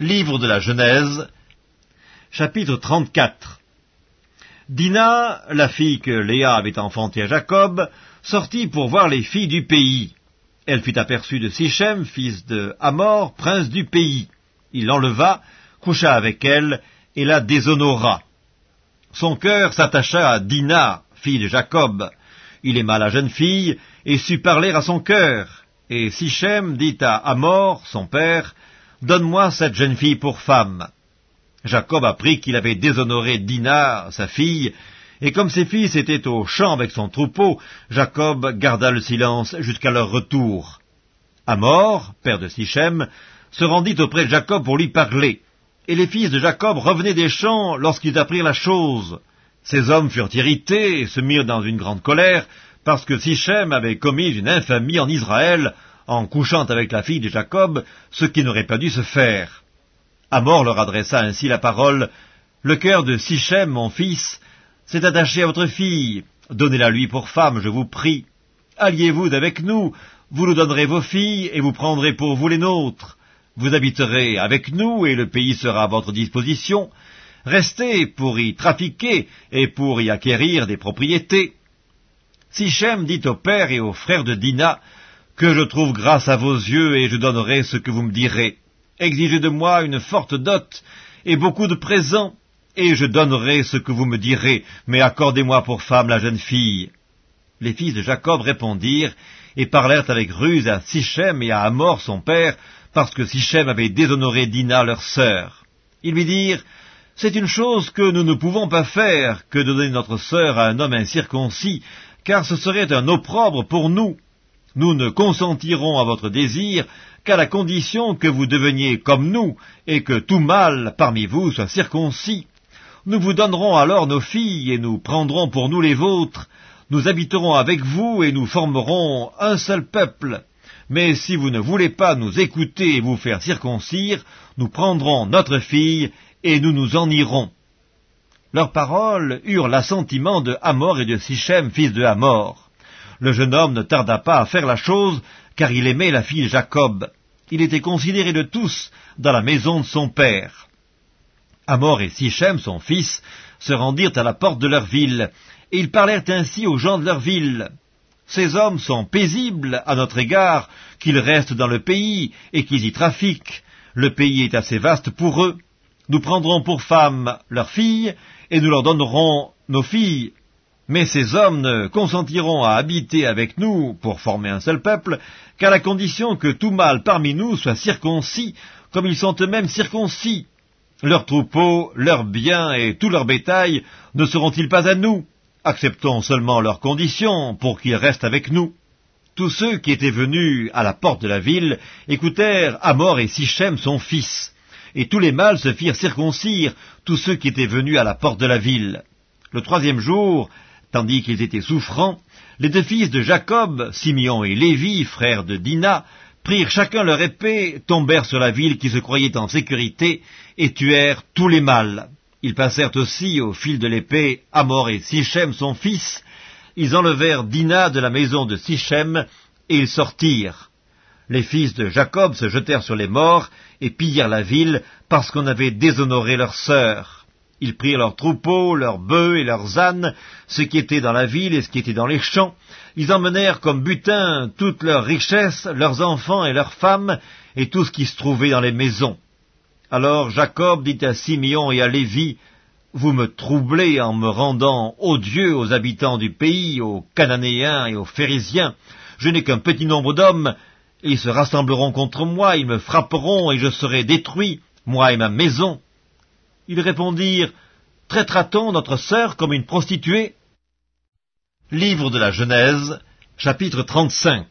Livre de la Genèse, chapitre 34 Dina, la fille que Léa avait enfantée à Jacob, sortit pour voir les filles du pays. Elle fut aperçue de Sichem, fils de Hamor, prince du pays. Il l'enleva, coucha avec elle, et la déshonora. Son cœur s'attacha à Dina, fille de Jacob. Il aima la jeune fille, et sut parler à son cœur. Et Sichem dit à Hamor, son père, Donne-moi cette jeune fille pour femme. Jacob apprit qu'il avait déshonoré Dina, sa fille, et comme ses fils étaient au champ avec son troupeau, Jacob garda le silence jusqu'à leur retour. Amor, père de Sichem, se rendit auprès de Jacob pour lui parler, et les fils de Jacob revenaient des champs lorsqu'ils apprirent la chose. Ces hommes furent irrités et se mirent dans une grande colère, parce que Sichem avait commis une infamie en Israël en couchant avec la fille de Jacob, ce qui n'aurait pas dû se faire. Amor leur adressa ainsi la parole, Le cœur de Sichem, mon fils, s'est attaché à votre fille, donnez-la lui pour femme, je vous prie. Alliez-vous avec nous, vous nous donnerez vos filles, et vous prendrez pour vous les nôtres. Vous habiterez avec nous, et le pays sera à votre disposition. Restez pour y trafiquer et pour y acquérir des propriétés. Sichem dit au père et aux frères de Dina, que je trouve grâce à vos yeux, et je donnerai ce que vous me direz. Exigez de moi une forte dot, et beaucoup de présents, et je donnerai ce que vous me direz, mais accordez-moi pour femme la jeune fille. Les fils de Jacob répondirent, et parlèrent avec ruse à Sichem et à Amor son père, parce que Sichem avait déshonoré Dina leur sœur. Ils lui dirent, C'est une chose que nous ne pouvons pas faire, que de donner notre sœur à un homme incirconcis, car ce serait un opprobre pour nous. Nous ne consentirons à votre désir qu'à la condition que vous deveniez comme nous, et que tout mâle parmi vous soit circoncis. Nous vous donnerons alors nos filles, et nous prendrons pour nous les vôtres. Nous habiterons avec vous, et nous formerons un seul peuple. Mais si vous ne voulez pas nous écouter et vous faire circoncire, nous prendrons notre fille, et nous nous en irons. Leurs paroles eurent l'assentiment de Hamor et de Sichem, fils de Hamor. Le jeune homme ne tarda pas à faire la chose, car il aimait la fille Jacob. Il était considéré de tous dans la maison de son père. Amor et Sichem, son fils, se rendirent à la porte de leur ville, et ils parlèrent ainsi aux gens de leur ville. Ces hommes sont paisibles à notre égard, qu'ils restent dans le pays et qu'ils y trafiquent. Le pays est assez vaste pour eux. Nous prendrons pour femmes leurs filles, et nous leur donnerons nos filles mais ces hommes ne consentiront à habiter avec nous pour former un seul peuple qu'à la condition que tout mâle parmi nous soit circoncis, comme ils sont eux-mêmes circoncis. Leurs troupeaux, leurs biens et tout leur bétail ne seront-ils pas à nous? Acceptons seulement leurs conditions pour qu'ils restent avec nous. Tous ceux qui étaient venus à la porte de la ville écoutèrent Amor et Sichem son fils, et tous les mâles se firent circoncire, tous ceux qui étaient venus à la porte de la ville. Le troisième jour, tandis qu'ils étaient souffrants, les deux fils de Jacob, Simeon et Lévi, frères de Dina, prirent chacun leur épée, tombèrent sur la ville qui se croyait en sécurité, et tuèrent tous les mâles. Ils passèrent aussi au fil de l'épée Amor et Sichem son fils, ils enlevèrent Dina de la maison de Sichem, et ils sortirent. Les fils de Jacob se jetèrent sur les morts, et pillèrent la ville, parce qu'on avait déshonoré leur sœur. Ils prirent leurs troupeaux, leurs bœufs et leurs ânes, ce qui était dans la ville et ce qui était dans les champs. Ils emmenèrent comme butin toutes leurs richesses, leurs enfants et leurs femmes, et tout ce qui se trouvait dans les maisons. Alors Jacob dit à Simeon et à Lévi, Vous me troublez en me rendant odieux aux habitants du pays, aux Cananéens et aux Phérésiens. Je n'ai qu'un petit nombre d'hommes, ils se rassembleront contre moi, ils me frapperont et je serai détruit, moi et ma maison. Ils répondirent, Traitera-t-on notre sœur comme une prostituée? Livre de la Genèse, chapitre 35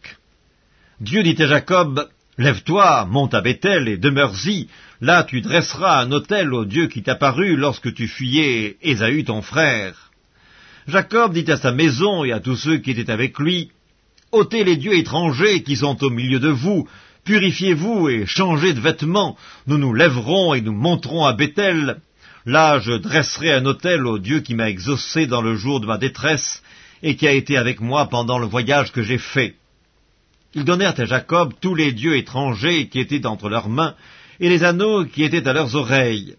Dieu dit à Jacob, Lève-toi, monte à Bethel et demeure-y, là tu dresseras un autel au Dieu qui t'apparut lorsque tu fuyais Ésaü ton frère. Jacob dit à sa maison et à tous ceux qui étaient avec lui, ôtez les dieux étrangers qui sont au milieu de vous, Purifiez-vous et changez de vêtements, nous nous lèverons et nous monterons à Bethel. Là je dresserai un autel au Dieu qui m'a exaucé dans le jour de ma détresse, et qui a été avec moi pendant le voyage que j'ai fait. Ils donnèrent à Jacob tous les dieux étrangers qui étaient entre leurs mains, et les anneaux qui étaient à leurs oreilles.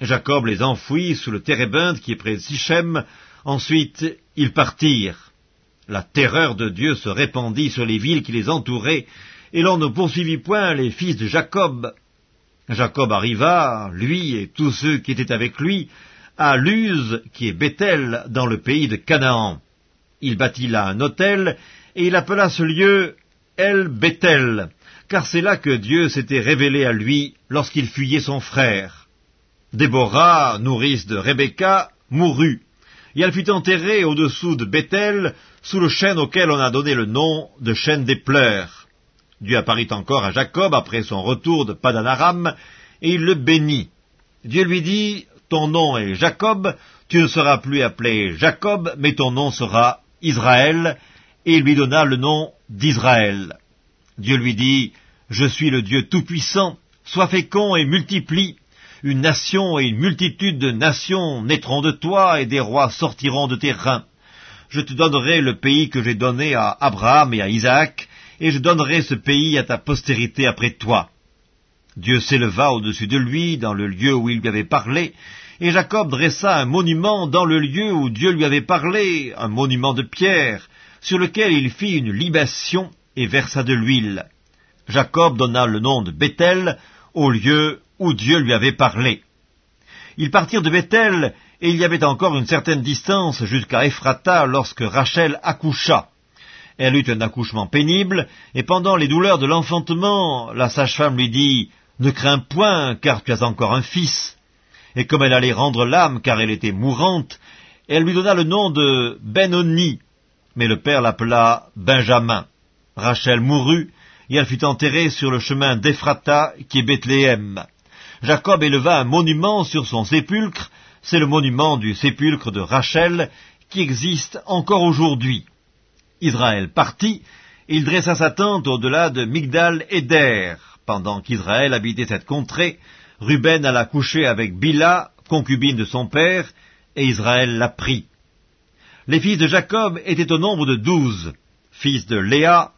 Jacob les enfouit sous le térébinthe qui est près de Sichem. Ensuite, ils partirent. La terreur de Dieu se répandit sur les villes qui les entouraient, et l'on ne poursuivit point les fils de Jacob. Jacob arriva, lui et tous ceux qui étaient avec lui, à Luz, qui est Bethel, dans le pays de Canaan. Il bâtit là un hôtel, et il appela ce lieu El Bethel, car c'est là que Dieu s'était révélé à lui lorsqu'il fuyait son frère. Déborah, nourrice de Rebecca, mourut, et elle fut enterrée au-dessous de Bethel, sous le chêne auquel on a donné le nom de chêne des pleurs. Dieu apparut encore à Jacob après son retour de Padanaram, et il le bénit. Dieu lui dit, Ton nom est Jacob, tu ne seras plus appelé Jacob, mais ton nom sera Israël, et il lui donna le nom d'Israël. Dieu lui dit, Je suis le Dieu Tout-Puissant, sois fécond et multiplie. Une nation et une multitude de nations naîtront de toi, et des rois sortiront de tes reins. Je te donnerai le pays que j'ai donné à Abraham et à Isaac, et je donnerai ce pays à ta postérité après toi. Dieu s'éleva au-dessus de lui dans le lieu où il lui avait parlé, et Jacob dressa un monument dans le lieu où Dieu lui avait parlé, un monument de pierre, sur lequel il fit une libation et versa de l'huile. Jacob donna le nom de Bethel au lieu où Dieu lui avait parlé. Ils partirent de Bethel, et il y avait encore une certaine distance jusqu'à Ephrata lorsque Rachel accoucha. Elle eut un accouchement pénible, et pendant les douleurs de l'enfantement, la sage-femme lui dit Ne crains point, car tu as encore un fils et comme elle allait rendre l'âme car elle était mourante, elle lui donna le nom de Benoni, mais le père l'appela Benjamin. Rachel mourut, et elle fut enterrée sur le chemin d'Ephrata, qui est Bethléem. Jacob éleva un monument sur son sépulcre, c'est le monument du sépulcre de Rachel, qui existe encore aujourd'hui. Israël partit, il dressa sa tente au-delà de Migdal Eder. Pendant qu'Israël habitait cette contrée, Ruben alla coucher avec Bila, concubine de son père, et Israël la prit. Les fils de Jacob étaient au nombre de douze, fils de Léa,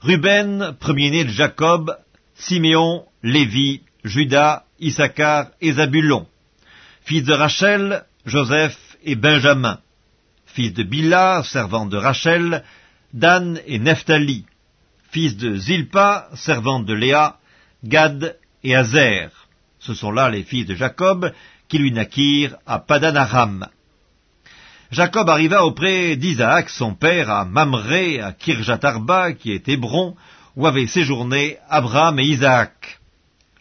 Ruben, premier-né de Jacob, Siméon, Lévi, Judas, Issachar et Zabulon. Fils de Rachel, Joseph et Benjamin. Fils de Bila, servante de Rachel, Dan et Nephtali. Fils de Zilpa, servante de Léa, Gad et Azer. Ce sont là les fils de Jacob qui lui naquirent à Padanaram. Jacob arriva auprès d'Isaac, son père, à Mamré, à Kirjatarba, qui est Hébron, où avaient séjourné Abraham et Isaac.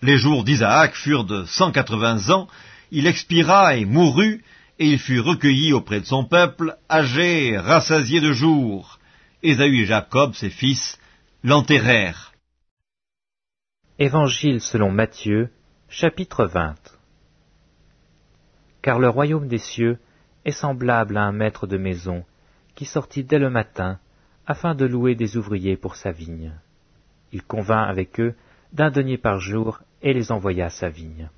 Les jours d'Isaac furent de cent quatre-vingts ans, il expira et mourut, et il fut recueilli auprès de son peuple, âgé, rassasié de jours. Ésaü et Jacob, ses fils, l'enterrèrent. Évangile selon Matthieu, Chapitre 20 Car le royaume des cieux est semblable à un maître de maison qui sortit dès le matin afin de louer des ouvriers pour sa vigne. Il convint avec eux d'un denier par jour et les envoya à sa vigne.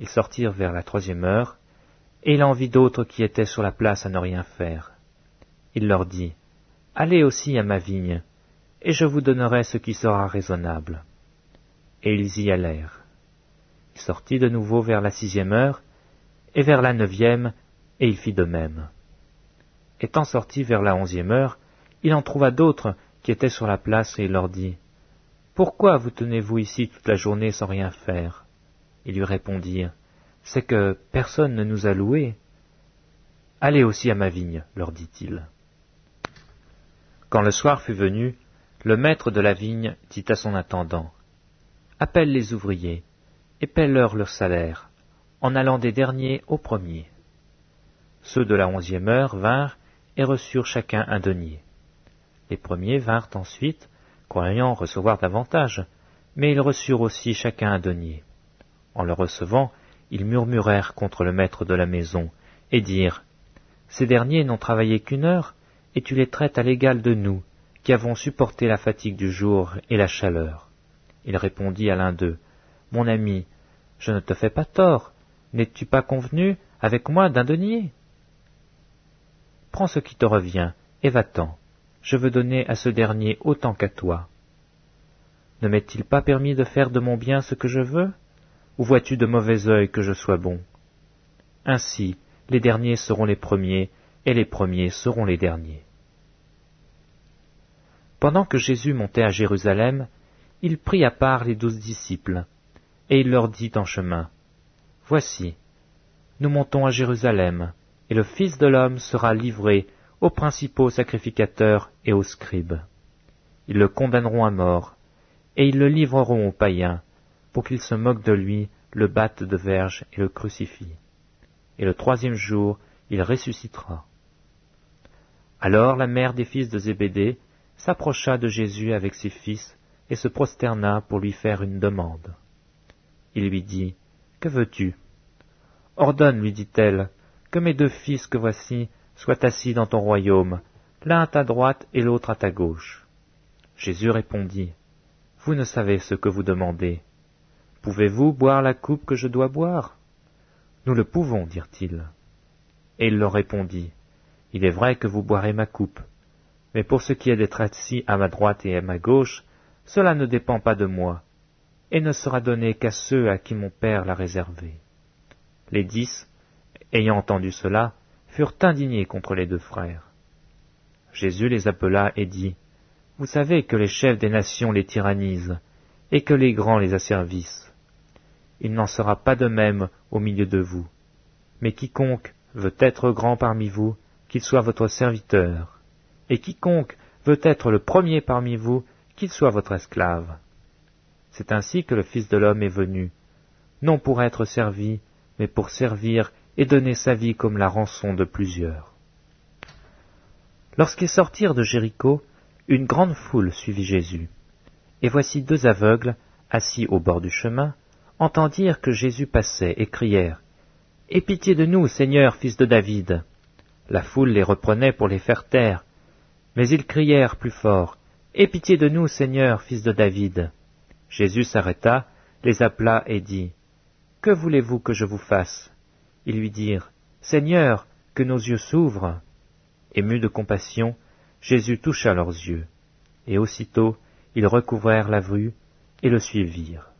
Ils sortirent vers la troisième heure, et il en vit d'autres qui étaient sur la place à ne rien faire. Il leur dit, Allez aussi à ma vigne, et je vous donnerai ce qui sera raisonnable. Et ils y allèrent. Il sortit de nouveau vers la sixième heure, et vers la neuvième, et il fit de même. Étant sorti vers la onzième heure, il en trouva d'autres qui étaient sur la place, et il leur dit, Pourquoi vous tenez-vous ici toute la journée sans rien faire? Ils lui répondirent, C'est que personne ne nous a loués. Allez aussi à ma vigne, leur dit-il. Quand le soir fut venu, le maître de la vigne dit à son intendant, Appelle les ouvriers, et paie-leur leur salaire, en allant des derniers aux premiers. Ceux de la onzième heure vinrent et reçurent chacun un denier. Les premiers vinrent ensuite, croyant recevoir davantage, mais ils reçurent aussi chacun un denier. En le recevant, ils murmurèrent contre le maître de la maison, et dirent Ces derniers n'ont travaillé qu'une heure, et tu les traites à l'égal de nous, qui avons supporté la fatigue du jour et la chaleur. Il répondit à l'un d'eux Mon ami, je ne te fais pas tort. N'es-tu pas convenu avec moi d'un denier Prends ce qui te revient, et va-t'en. Je veux donner à ce dernier autant qu'à toi. Ne m'est-il pas permis de faire de mon bien ce que je veux? Ou vois-tu de mauvais œil que je sois bon? Ainsi, les derniers seront les premiers, et les premiers seront les derniers. Pendant que Jésus montait à Jérusalem, il prit à part les douze disciples, et il leur dit en chemin, Voici, nous montons à Jérusalem, et le Fils de l'homme sera livré aux principaux sacrificateurs et aux scribes. Ils le condamneront à mort, et ils le livreront aux païens, pour qu'ils se moquent de lui, le battent de verge et le crucifient. Et le troisième jour, il ressuscitera. Alors la mère des fils de Zébédée s'approcha de Jésus avec ses fils et se prosterna pour lui faire une demande. Il lui dit, Que veux-tu Ordonne, lui dit-elle, que mes deux fils que voici soient assis dans ton royaume, l'un à ta droite et l'autre à ta gauche. Jésus répondit, Vous ne savez ce que vous demandez. Pouvez-vous boire la coupe que je dois boire Nous le pouvons, dirent-ils. Et il leur répondit, Il est vrai que vous boirez ma coupe, mais pour ce qui est d'être assis à ma droite et à ma gauche, cela ne dépend pas de moi, et ne sera donné qu'à ceux à qui mon Père l'a réservé. Les dix, ayant entendu cela, furent indignés contre les deux frères. Jésus les appela et dit, Vous savez que les chefs des nations les tyrannisent, et que les grands les asservissent. Il n'en sera pas de même au milieu de vous. Mais quiconque veut être grand parmi vous, qu'il soit votre serviteur, et quiconque veut être le premier parmi vous, qu'il soit votre esclave. C'est ainsi que le Fils de l'homme est venu, non pour être servi, mais pour servir et donner sa vie comme la rançon de plusieurs. Lorsqu'ils sortirent de Jéricho, une grande foule suivit Jésus. Et voici deux aveugles, assis au bord du chemin, entendirent que Jésus passait et crièrent Aie pitié de nous, Seigneur, fils de David. La foule les reprenait pour les faire taire, mais ils crièrent plus fort Aie pitié de nous, Seigneur, fils de David. Jésus s'arrêta, les appela et dit Que voulez-vous que je vous fasse? Ils lui dirent, Seigneur, que nos yeux s'ouvrent. Ému de compassion, Jésus toucha leurs yeux, et aussitôt ils recouvrèrent la vue et le suivirent.